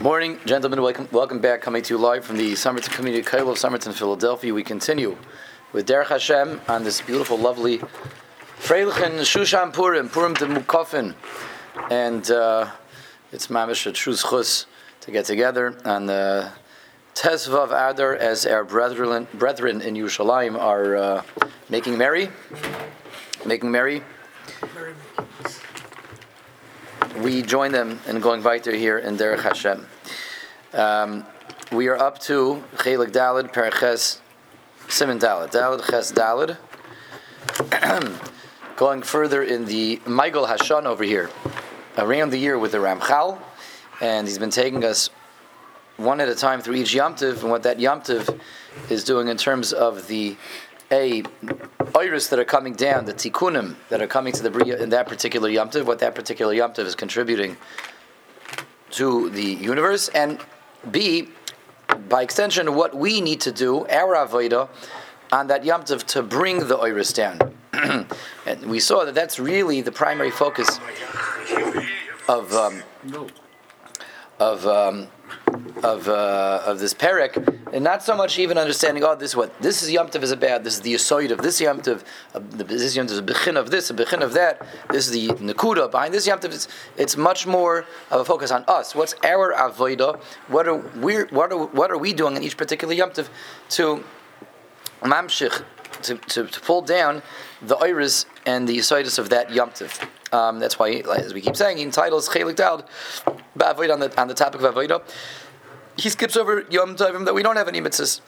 Morning, gentlemen. Welcome, welcome back. Coming to you live from the Somerton Community College of Somerton, Philadelphia. We continue with Derech Hashem on this beautiful, lovely Freilichen Shushan Purim, Purim de Mukafin, and uh, it's mamish a true chus to get together on the Tesvav Adar as our brethren, brethren in Yerushalayim are uh, making merry, making merry. We join them in going weiter here in Derech Hashem. Um, we are up to Chelik Dalid Perches Simon Dalid Dalid Ches Dalid. going further in the Michael Hashan over here, around the year with the Ramchal, and he's been taking us one at a time through each yomtiv, and what that yomtiv is doing in terms of the a iris that are coming down, the tikkunim that are coming to the bria in that particular yomtiv, what that particular yomtiv is contributing to the universe, and b by extension what we need to do, our avodah, on that yomtiv to bring the iris down. and we saw that that's really the primary focus of um, of um, of uh, of this parak, and not so much even understanding. Oh, this is what this is Yom Tov is about. This is the Yisoid of this Yom Tov. Uh, this Yom Tov is a bechin of this, a bechin of that. This is the Nakuda behind this Yom Tov. It's, it's much more of a focus on us. What's our avodah? What are we? What are what are we doing in each particular Yom Tov to mamshich to, to, to pull down the iris and the yisoidus of that Yom Tov. Um, that's why, as we keep saying, he entitles Chelik Dal on the on the topic of Avodah he skips over Yom Tovim that we don't have any mitzvahs.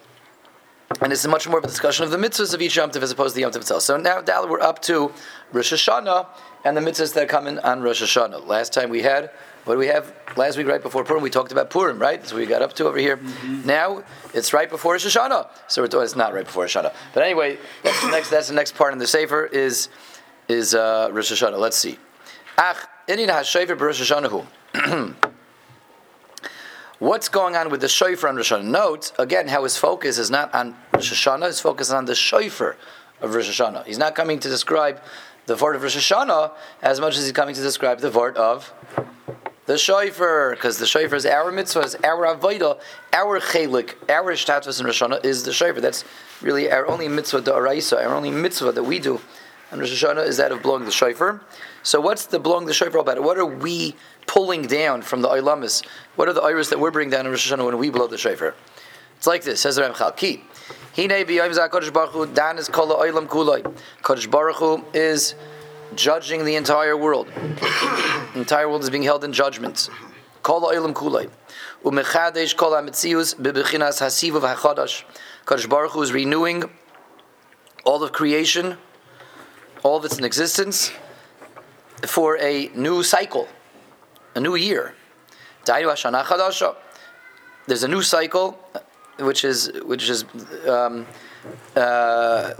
And it's much more of a discussion of the mitzvahs of each Yom Tov as opposed to the Yom Tov itself. So now, Dal, we're up to Rosh Hashanah and the mitzvahs that come in on Rosh Hashanah. Last time we had, what do we have? Last week, right before Purim, we talked about Purim, right? That's what we got up to over here. Mm-hmm. Now, it's right before Rosh Hashanah. So we're, it's not right before Rosh Hashanah. But anyway, that's the next, that's the next part in the Sefer is, is uh, Rosh Hashanah. Let's see. Ach, inin ha-shefer Rosh Hashanah What's going on with the shofar on Rosh Hashanah? Note again how his focus is not on Rosh Hashanah; his focus is on the shofar of Rosh Hashanah. He's not coming to describe the word of Rosh Hashanah as much as he's coming to describe the word of the shofar, because the shofar is our mitzvah, is our avodah, our chelik, our shtatvus in Rosh Hashanah is the shofar. That's really our only mitzvah, the our only mitzvah that we do on Rosh Hashanah is that of blowing the shofar. So what's the blowing the shofar about? What are we pulling down from the Ilamis. What are the iris that we're bringing down in Rosh Hashanah when we blow the shofar? It's like this, says the Ramchal. Ki. Hine b'yom dan is kol ha'olam kuloi. Kodesh Baruch Hu is judging the entire world. the entire world is being held in judgment. Kol ha'olam kuloi. U'mechadesh kol ha'metzius b'bechinas hasivu v'hachadash. Kodesh Baruch Hu is renewing all of creation, all that's in existence, for a new cycle a new year. There's a new cycle, which is which is um, uh,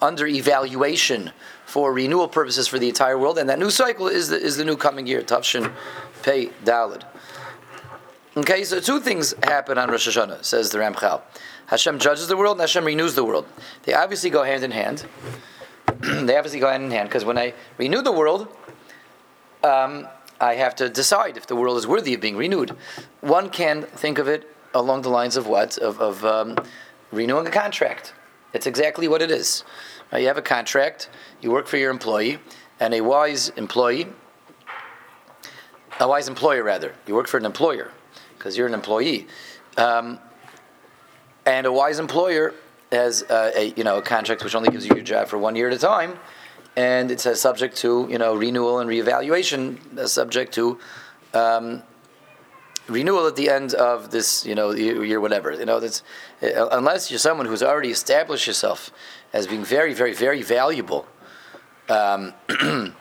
under evaluation for renewal purposes for the entire world, and that new cycle is the, is the new coming year, Tavshin Pei Dalid. Okay, so two things happen on Rosh Hashanah, says the Ramchal. Hashem judges the world, and Hashem renews the world. They obviously go hand in hand. they obviously go hand in hand because when I renew the world, um, I have to decide if the world is worthy of being renewed. One can think of it along the lines of what? Of, of um, renewing a contract. It's exactly what it is. Right? You have a contract, you work for your employee, and a wise employee, a wise employer rather, you work for an employer because you're an employee. Um, and a wise employer has uh, a you know a contract which only gives you your job for one year at a time and it says subject to you know renewal and reevaluation, uh, subject to um, renewal at the end of this you know year, whatever. You know that's uh, unless you're someone who's already established yourself as being very very very valuable, um,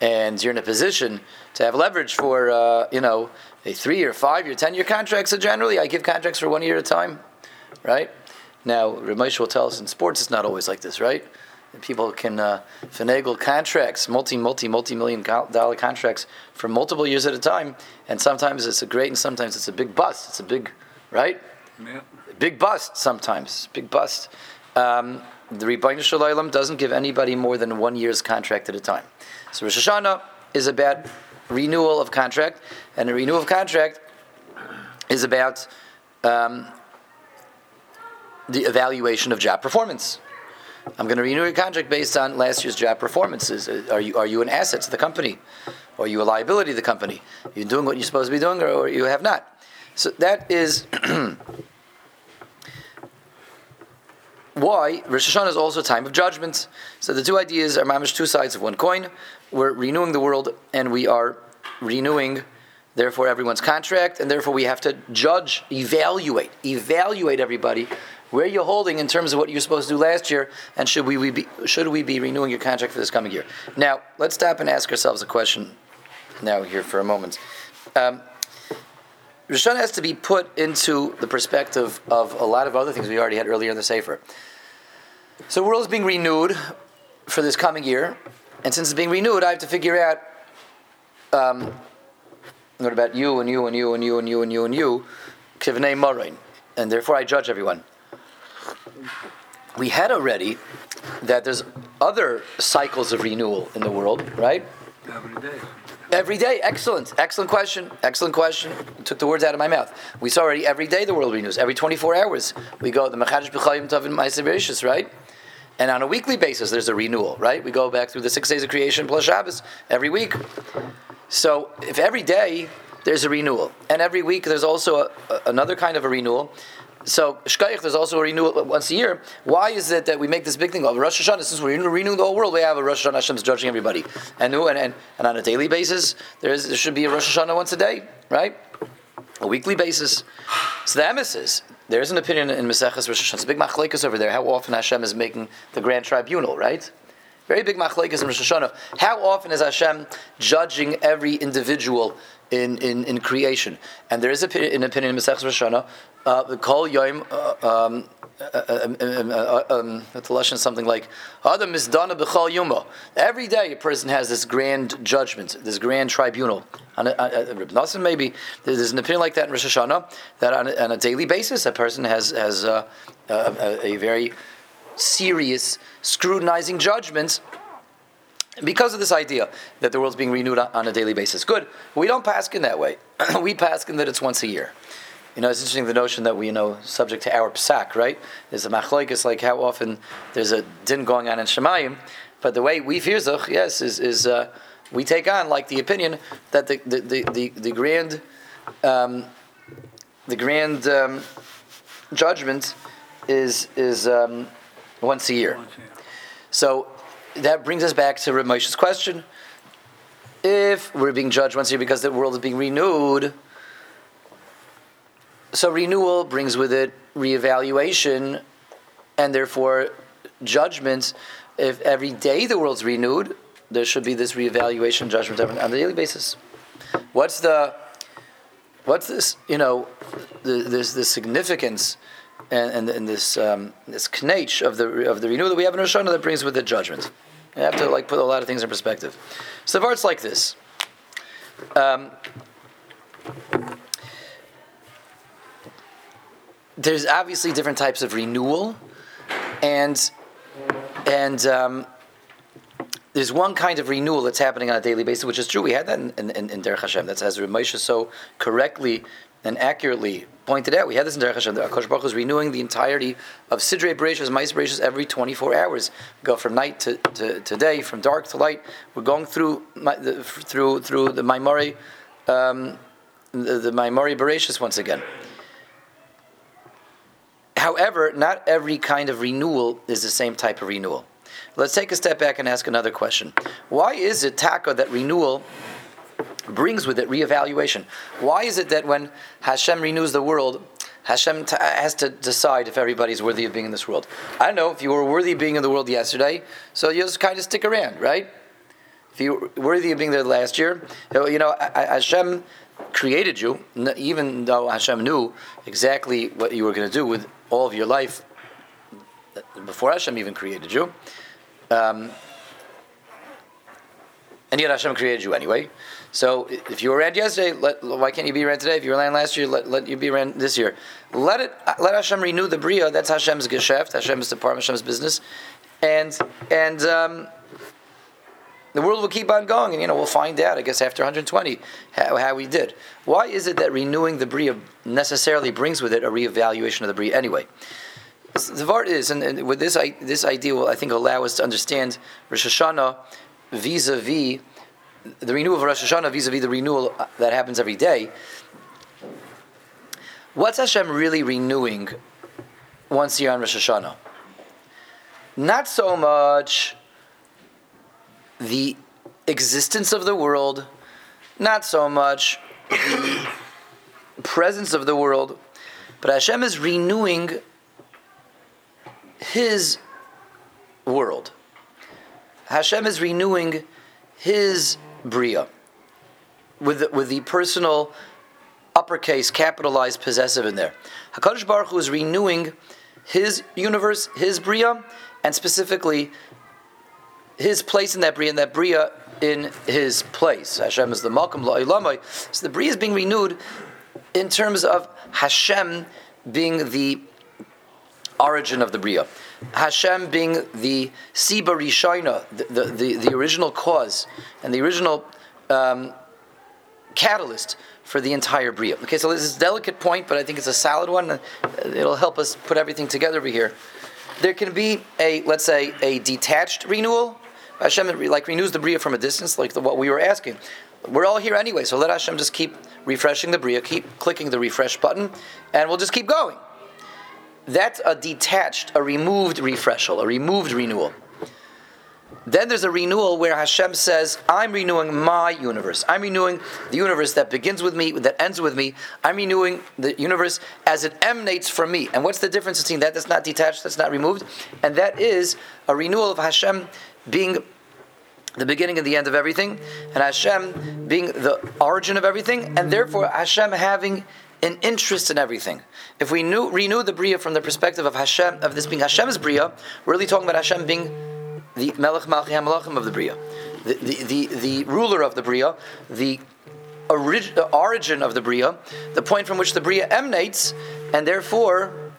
and you're in a position to have leverage for uh, you know a three year, five year, ten year contracts. So generally, I give contracts for one year at a time, right? Now, Ramesh will tell us in sports it's not always like this, right? people can uh, finagle contracts, multi, multi, multi million dollar contracts for multiple years at a time, and sometimes it's a great, and sometimes it's a big bust. It's a big, right? Yeah. Big bust sometimes, big bust. Um, the Ribbono Shel Olam doesn't give anybody more than one year's contract at a time. So Rosh Hashanah is about renewal of contract, and a renewal of contract is about um, the evaluation of job performance. I'm going to renew your contract based on last year's job performances. Uh, are you, are you an asset to the company? Or are you a liability to the company? You're doing what you're supposed to be doing, or, or you have not. So that is why Rosh Hashanah is also a time of judgment. So the two ideas are mamish two sides of one coin. We're renewing the world, and we are renewing, therefore, everyone's contract, and therefore we have to judge, evaluate, evaluate everybody where you're holding in terms of what you're supposed to do last year, and should we, we be, should we be renewing your contract for this coming year? Now, let's stop and ask ourselves a question now here for a moment. Um, Rishon has to be put into the perspective of a lot of other things we already had earlier in the Sefer. So the world is being renewed for this coming year, and since it's being renewed, I have to figure out um, what about you and you and you and you and you and you and you, kivnei morain, and therefore I judge everyone. We had already that there's other cycles of renewal in the world, right? Every day. Every day, excellent, excellent question, excellent question. Took the words out of my mouth. We saw already every day the world renews. Every 24 hours we go the Mechadish B'chayim Tavin Ma'aser right? And on a weekly basis, there's a renewal, right? We go back through the six days of creation plus Shabbos every week. So if every day there's a renewal, and every week there's also a, a, another kind of a renewal. So Shkaich, there's also a renewal once a year. Why is it that we make this big thing of Rosh Hashanah? Since we're renewing the whole world, we have a Rosh Hashanah Hashem's judging everybody, and, and, and, and on a daily basis, there, is, there should be a Rosh Hashanah once a day, right? A weekly basis. So the emissaries, there is an opinion in Maseches Rosh Hashanah. It's a big machlekes over there. How often Hashem is making the grand tribunal, right? Very big machlekes in Rosh Hashanah. How often is Hashem judging every individual in, in, in creation? And there is a, an opinion in Maseches Rosh Hashanah. Uh, Kol Yom. Uh, um, uh, um, lashon something like Adam is dana b'chal yuma. Every day, a person has this grand judgment, this grand tribunal. On a, a, maybe there's an opinion like that in Rosh Hashanah that on a, on a daily basis, a person has has uh, a, a, very serious, scrutinizing judgments because of this idea that the world's being renewed on a daily basis. Good. We don't pass in that way. we pass in that it's once a year. You know, it's interesting the notion that we, you know, subject to our psak, right? There's a machlokes like how often there's a din going on in Shemayim, but the way we fear zuch, yes, is is uh, we take on like the opinion that the the the, the, the grand um, the grand um, judgment is is um, once a year. So that brings us back to Ramosha's question. If we're being judged once a year because the world is being renewed, so renewal brings with it reevaluation and therefore judgments. If every day the world's renewed, there should be this reevaluation judgment on a daily basis. What's the what's this? You know, the, there's the significance and, and, and this um, this knach of the of the renewal that we have in Rosh Hashanah that brings with it judgment. You have to like put a lot of things in perspective. So the part's like this. Um, there's obviously different types of renewal, and and um, there's one kind of renewal that's happening on a daily basis, which is true. We had that in, in, in Derech Hashem. That's as Ramesha so correctly and accurately pointed out. We had this in Derech Hashem. The Akash Baruch is renewing the entirety of Sidrei Bereshis, Mais Bereshis, every 24 hours. We go from night to, to, to, day, from dark to light. We're going through through through the Maimori, um, the, the Maimori Bereshis once again. However, not every kind of renewal is the same type of renewal. Let's take a step back and ask another question. Why is it, Taka, that renewal brings with it reevaluation? Why is it that when Hashem renews the world, Hashem t- has to decide if everybody's worthy of being in this world? I don't know if you were worthy of being in the world yesterday, so you just kind of stick around, right? If you were worthy of being there last year, you know, Hashem created you, even though Hashem knew exactly what you were going to do with all of your life before Hashem even created you. Um, and yet Hashem created you anyway. So if you were around yesterday, let, why can't you be around today? If you were around last year, let, let you be around this year. Let it let Hashem renew the bria. That's Hashem's geschäft, Hashem's department, Hashem's business, and and um, the world will keep on going, and you know we'll find out. I guess after 120, how, how we did. Why is it that renewing the bria necessarily brings with it a reevaluation of the bria anyway? The part is, and, and with this, I, this idea will I think allow us to understand Rosh Hashanah vis-a-vis the renewal of Rosh Hashanah vis-a-vis the renewal that happens every day. What's Hashem really renewing once a year on Rosh Hashanah? Not so much the existence of the world, not so much the presence of the world, but Hashem is renewing His world. Hashem is renewing His Bria with the, with the personal uppercase, capitalized, possessive in there. Hakadosh Baruch Hu is renewing His universe, His Bria, and specifically his place in that bria, and that bria in his place. Hashem is the Malkum La'ilamai. So the bria is being renewed in terms of Hashem being the origin of the bria. Hashem being the Siba Rishaina, the, the, the, the, original cause and the original um, catalyst for the entire bria. Okay, so this is a delicate point, but I think it's a solid one. It'll help us put everything together over here. There can be a, let's say, a detached renewal Hashem like renews the bria from a distance, like the, what we were asking. We're all here anyway, so let Hashem just keep refreshing the bria, keep clicking the refresh button, and we'll just keep going. That's a detached, a removed refreshal, a removed renewal. Then there's a renewal where Hashem says, I'm renewing my universe. I'm renewing the universe that begins with me, that ends with me. I'm renewing the universe as it emanates from me. And what's the difference between that that's not detached, that's not removed? And that is a renewal of Hashem being the beginning and the end of everything, and Hashem being the origin of everything, and therefore Hashem having an interest in everything. If we knew, renew the Bria from the perspective of Hashem, of this being Hashem's Bria, we're really talking about Hashem being the Melech Malchi HaMelachim of the Bria, the, the, the, the ruler of the Bria, the, orig, the origin of the Bria, the point from which the Bria emanates, and therefore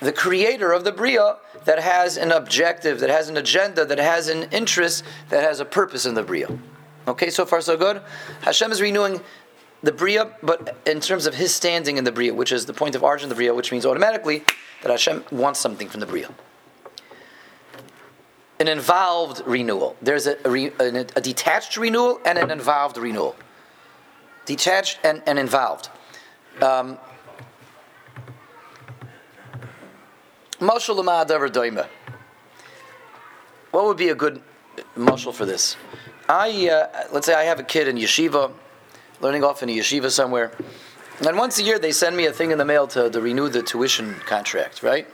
the creator of the Bria that has an objective, that has an agenda, that has an interest, that has a purpose in the Bria. Okay, so far so good? Hashem is renewing the Bria, but in terms of his standing in the Bria, which is the point of origin of the Bria, which means automatically that Hashem wants something from the Bria. An involved renewal. There's a, a, a, a detached renewal and an involved renewal. Detached and, and involved. Um. What would be a good mashal for this? I uh, let's say I have a kid in yeshiva, learning off in a yeshiva somewhere, and once a year they send me a thing in the mail to, to renew the tuition contract. Right?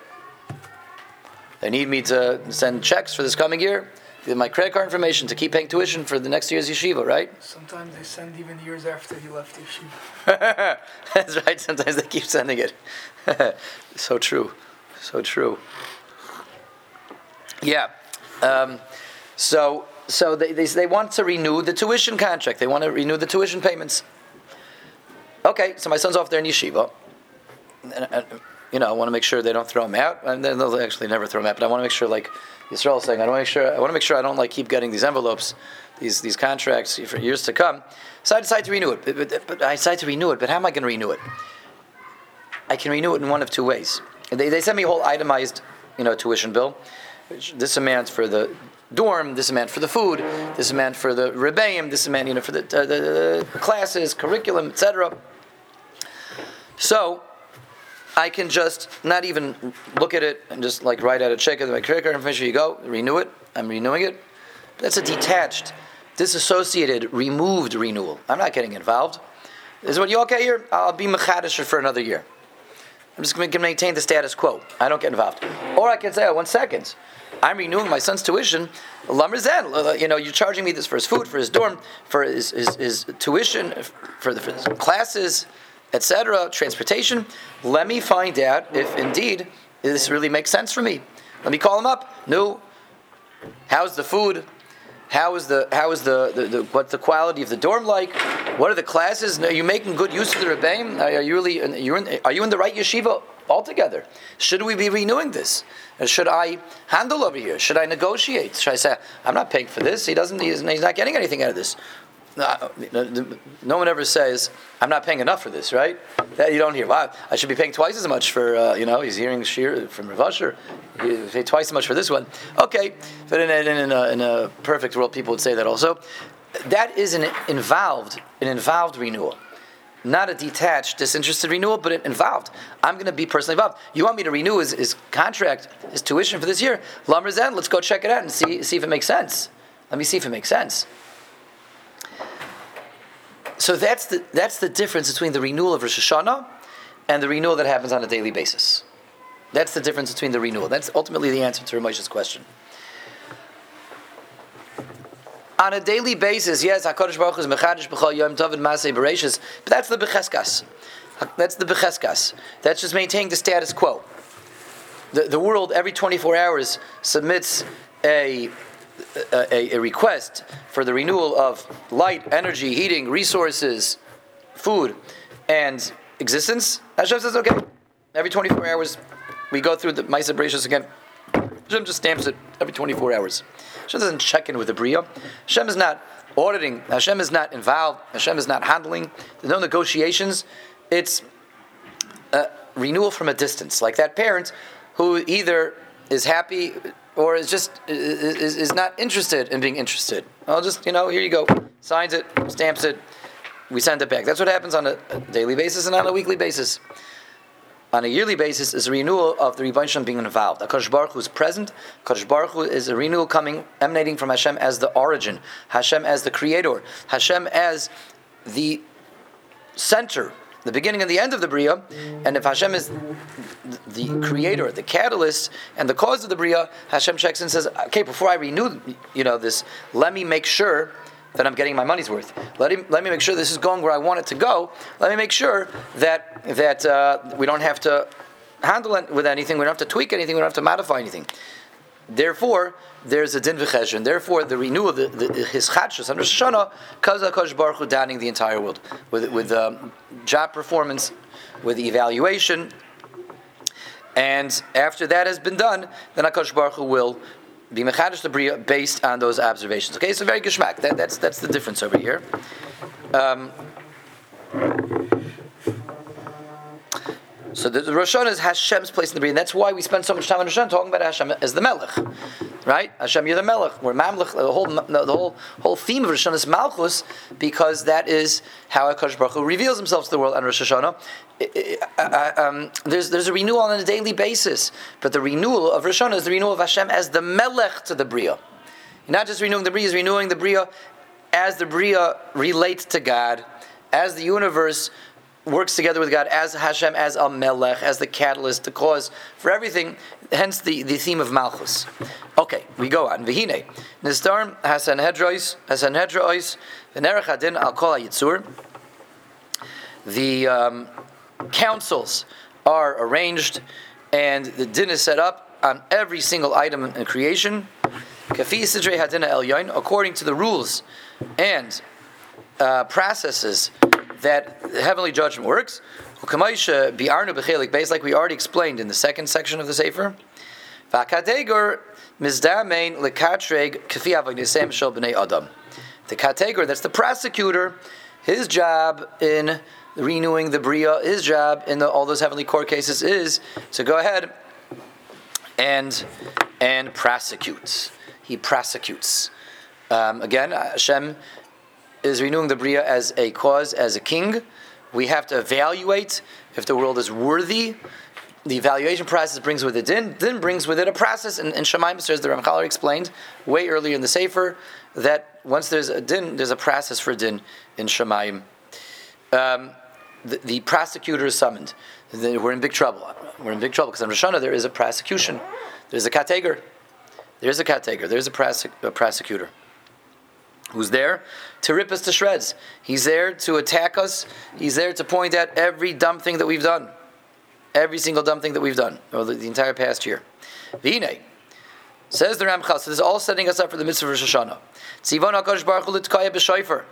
They need me to send checks for this coming year. Give my credit card information to keep paying tuition for the next year's yeshiva, right? Sometimes they send even years after he left yeshiva. That's right. Sometimes they keep sending it. so true. So true. Yeah. Um, so so they, they, they want to renew the tuition contract. They want to renew the tuition payments. Okay, so my son's off there in yeshiva. And, and, you know, I want to make sure they don't throw him out. And they'll actually never throw him out. But I want to make sure, like Yisrael is saying, I want to make sure I want to make sure I don't like keep getting these envelopes, these these contracts for years to come. So I decide to renew it. But, but, but I decide to renew it. But how am I going to renew it? I can renew it in one of two ways. They, they sent me a whole itemized, you know, tuition bill. This amount for the dorm, this is meant for the food, this is meant for the rebbeim, this amount, you know, for the, uh, the, the classes, curriculum, etc. So I can just not even look at it and just like write out a check at my credit card information. You go, renew it. I'm renewing it. That's a detached, disassociated, removed renewal. I'm not getting involved. Is what you okay here? I'll be mechadish for another year. I'm just going to maintain the status quo. I don't get involved. Or I can say, oh, one second. I'm renewing my son's tuition. Lamrzan, you know, you're charging me this for his food, for his dorm, for his, his, his tuition, for, the, for his classes, etc., transportation. Let me find out if indeed this really makes sense for me. Let me call him up. No. How's the food? How is the how is the, the, the what's the quality of the dorm like? What are the classes? Are you making good use of the rebbeim? Are you really you're in, are you in the right yeshiva altogether? Should we be renewing this? Or should I handle over here? Should I negotiate? Should I say I'm not paying for this? He doesn't. He's, he's not getting anything out of this. No, one ever says, "I'm not paying enough for this," right? That you don't hear. Wow, I should be paying twice as much for. Uh, you know, he's hearing shir from Rav Asher. He twice as much for this one. Okay, but in a, in, a, in a perfect world, people would say that also. That is an involved, an involved renewal, not a detached, disinterested renewal, but involved. I'm going to be personally involved. You want me to renew his, his contract, his tuition for this year? Lumber's end. Let's go check it out and see see if it makes sense. Let me see if it makes sense. So that's the, that's the difference between the renewal of Rosh Hashanah and the renewal that happens on a daily basis. That's the difference between the renewal. That's ultimately the answer to Ramesh's question. On a daily basis, yes, Hakadosh Baruch is mechadish b'chol yom tov and masay bereshis, but that's the becheskas. That's the becheskas. That's just maintaining the status quo. The, the world every 24 hours submits a a, a, request for the renewal of light, energy, heating, resources, food, and existence, Hashem says, okay, every 24 hours we go through the Maisa Bereshis again. Hashem just stamps it every 24 hours. Hashem doesn't check in with the Bria. Hashem is not auditing. Hashem is not involved. Hashem is not handling. There's no negotiations. It's a renewal from a distance, like that parent who either is happy or is just is, is not interested in being interested. I'll just you know here you go, signs it, stamps it, we send it back. That's what happens on a, daily basis and on a weekly basis. On a yearly basis is a renewal of the Rebbeinu being involved. Akash Baruch Hu is present. Akash Baruch Hu is a renewal coming, emanating from Hashem as the origin, Hashem as the creator, Hashem as the center the beginning and the end of the Bria, and if Hashem is the creator, the catalyst, and the cause of the Bria, Hashem checks and says, okay, before I renew, you know, this, let me make sure that I'm getting my money's worth. Let, him, let me make sure this is going where I want it to go. Let me make sure that, that uh, we don't have to handle it with anything, we don't have to tweak anything, we don't have to modify anything. Therefore, there's a din v'cheshen. Therefore, the renewal, of the, the, his chadshus under Shoshana, cause Hakadosh Baruch Hu downing the entire world with with um, job performance, with evaluation, and after that has been done, then Hakadosh Baruch Hu will be mechadish the bria based on those observations. Okay, so very geschmack. That, that's that's the difference over here. Um, so the, the Rosh Hashanah is Hashem's place in the Bria, and that's why we spend so much time on Rosh Hashanah talking about Hashem as the Melech, right? Hashem, you're the Melech. We're Mamlech. The whole the whole whole theme of Rosh Hashanah is Malchus because that is how Hakadosh Baruch Hu reveals Himself to the world on Rosh Hashanah. Uh, um, there's there's a renewal on a daily basis, but the renewal of Rosh Hashanah is the renewal of Hashem as the Melech to the Bria. Not just renewing the Bria, is renewing the Bria as the Bria relates to God, as the universe works together with God as Hashem, as a melech, as the catalyst, the cause for everything. Hence the, the theme of Malchus. Okay, we go on. Vihine. Nistarm Hasan Hedrois, Hasan Hedrois, Venerach Adin Yitzur. The um, councils are arranged and the din is set up on every single item in creation. Kafi Sidre Hadina El according to the rules and uh, that heavenly judgment works. Like we already explained in the second section of the Sefer. The kategor, that's the prosecutor, his job in renewing the Bria, his job in the, all those heavenly court cases is to go ahead and and prosecute. He prosecutes. Um, again, Hashem is renewing the Bria as a cause, as a king. We have to evaluate if the world is worthy. The evaluation process brings with it din. Din brings with it a process. And, and Shemaim, as the Ramchalar explained way earlier in the Sefer, that once there's a din, there's a process for din in Shemaim. Um, the, the, prosecutor is summoned. We're in big trouble. We're in big trouble because in Rosh there is a prosecution. There's a kateger. There's a kateger. There's a, prosec- a prosecutor who's there to rip us to shreds. He's there to attack us. He's there to point out every dumb thing that we've done. Every single dumb thing that we've done over the, the entire past year. Vine. Says the Ramchal, so this is all setting us up for the mitzvah of Rosh Hashanah. Tzivon HaKadosh Baruch Hu l'tkaya b'shayfer.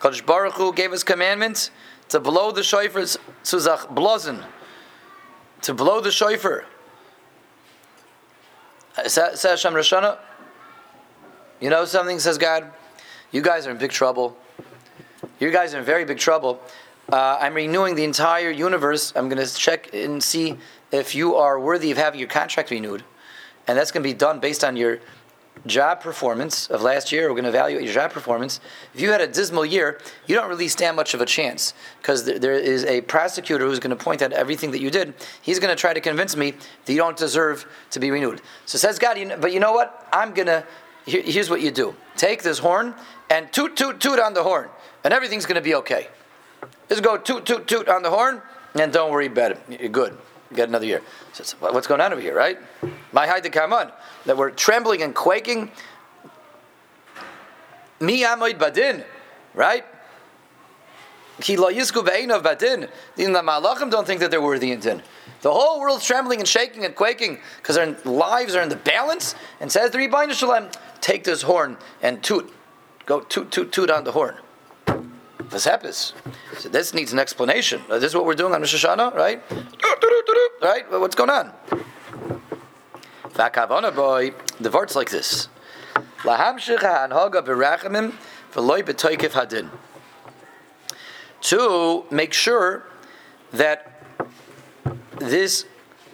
HaKadosh Baruch Hu gave us commandments to blow the shofar, zach blazen, to blow the shofar. Says Hashem Rosh Hashanah, you know something, says God? You guys are in big trouble. You guys are in very big trouble. Uh, I'm renewing the entire universe. I'm going to check and see if you are worthy of having your contract renewed. And that's going to be done based on your job performance of last year. We're going to evaluate your job performance. If you had a dismal year, you don't really stand much of a chance because there is a prosecutor who's going to point out everything that you did. He's going to try to convince me that you don't deserve to be renewed. So says God, but you know what? I'm going to, here's what you do take this horn and toot, toot, toot on the horn, and everything's going to be okay. Just go toot, toot, toot on the horn, and don't worry about it. You're good. You get another year. So what's going on over here, right? My high come on. That we're trembling and quaking. Mi amoid badin, right? Ki lo yisku of badin. The malachim don't think that they're worthy in din. The whole world's trembling and shaking and quaking because their lives are in the balance. And says the Ribbono Shel Olam, take this horn and toot. Go toot, toot, toot on the horn. Vasepis. So this needs an explanation. Uh, this is what we're doing on Rosh Hashanah, right? Right? What's going on? Vakavona boy, the words like this. To make sure that this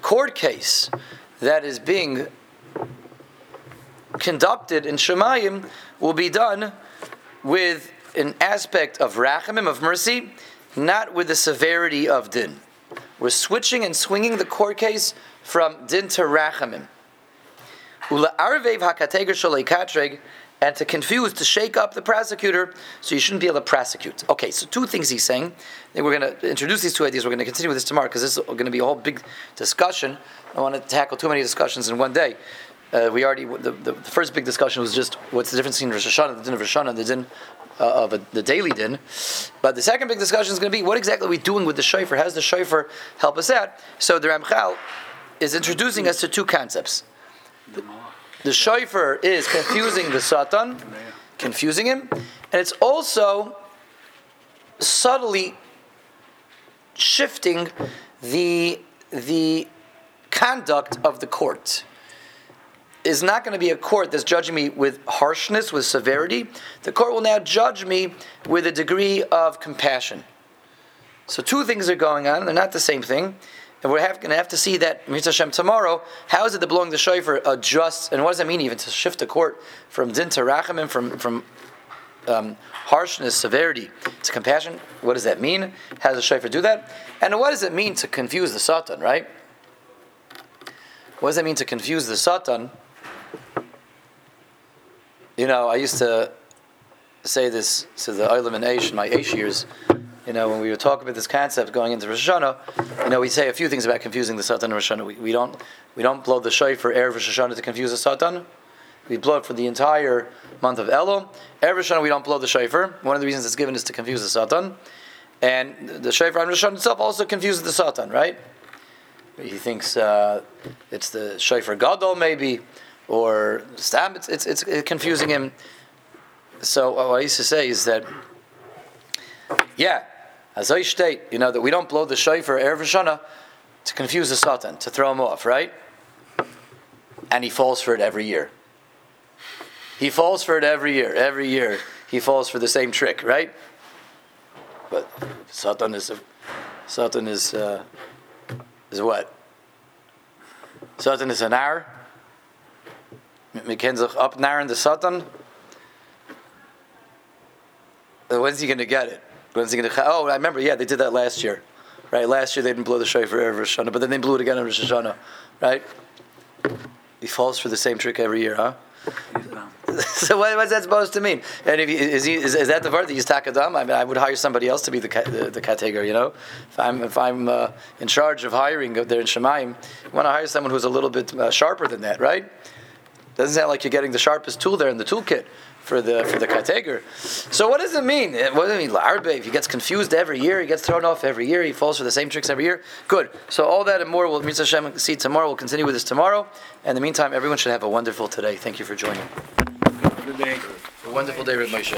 court case that is being conducted in Shemayim will be done with an aspect of rachamim, of mercy, not with the severity of din. We're switching and swinging the court case from din to rachamim. And to confuse, to shake up the prosecutor, so you shouldn't be able to prosecute. Okay, so two things he's saying. We're going to introduce these two ideas. We're going to continue with this tomorrow because this is going to be a whole big discussion. I want to tackle too many discussions in one day. Uh, we already the, the, first big discussion was just what's the difference between Rosh Hashanah, the din of Rosh Hashanah, and the din uh, of a, the daily din. But the second big discussion is going to be what exactly are we doing with the shofar? How does the shofar help us out? So the Ramchal is introducing us to two concepts. The, the shofar is confusing the satan, confusing him, and it's also subtly shifting the the conduct of the court is not going to be a court that's judging me with harshness, with severity. The court will now judge me with a degree of compassion. So two things are going on, they're not the same thing. And we're going to have to see that, Hashem, tomorrow, how is it that blowing the shofar adjusts, and what does that mean even, to shift the court from din to rachamim, from, from um, harshness, severity to compassion? What does that mean? How does the shofar do that? And what does it mean to confuse the satan, right? What does it mean to confuse the satan? You know, I used to say this to the Olam and Aish in my Aish years. You know, when we were talking about this concept going into Rosh Hashanah, you know, we say a few things about confusing the Satan and Rosh Hashanah. We, we, don't, we don't blow the shofar Erev Rosh Hashanah to confuse the Satan. We blow it for the entire month of Elul. Erev Rosh Hashanah we don't blow the shofar. One of the reasons it's given is to confuse the Satan. And the shofar on Rosh Hashanah itself also confuses the Satan, right? He thinks uh, it's the shofar Gadol, maybe or. It's, it's, it's confusing him. So what I used to say is that, yeah, as I state, you know, that we don't blow the shofar Erev Shana to confuse the Satan, to throw him off, right? And he falls for it every year. He falls for it every year. Every year he falls for the same trick, right? But Satan is a, Satan is uh, is what? Satan is an hour we up abnarren the Satan. When's he going to get it? When's he going to? Oh, I remember. Yeah, they did that last year, right? Last year they didn't blow the shofar for Rosh Hashanah, but then they blew it again in Rosh Hashanah, right? He falls for the same trick every year, huh? so what, what's that supposed to mean? And if he, is, he, is, is, that the word that he's takadam? I mean, I would hire somebody else to be the the, the kategor. You know, if I'm if I'm uh, in charge of hiring there in Shemaim, you want to hire someone who's a little bit uh, sharper than that, right? Doesn't sound like you're getting the sharpest tool there in the toolkit for the for the kateger. So what does it mean? Eh, what does it mean? Arbe, if he gets confused every year, he gets thrown off every year, he falls for the same tricks every year. Good. So all that and more we'll Mitzvah Hashem see tomorrow. We'll continue with this tomorrow. And in the meantime, everyone should have a wonderful today. Thank you for joining. Good day. A wonderful day, Reb Moshe.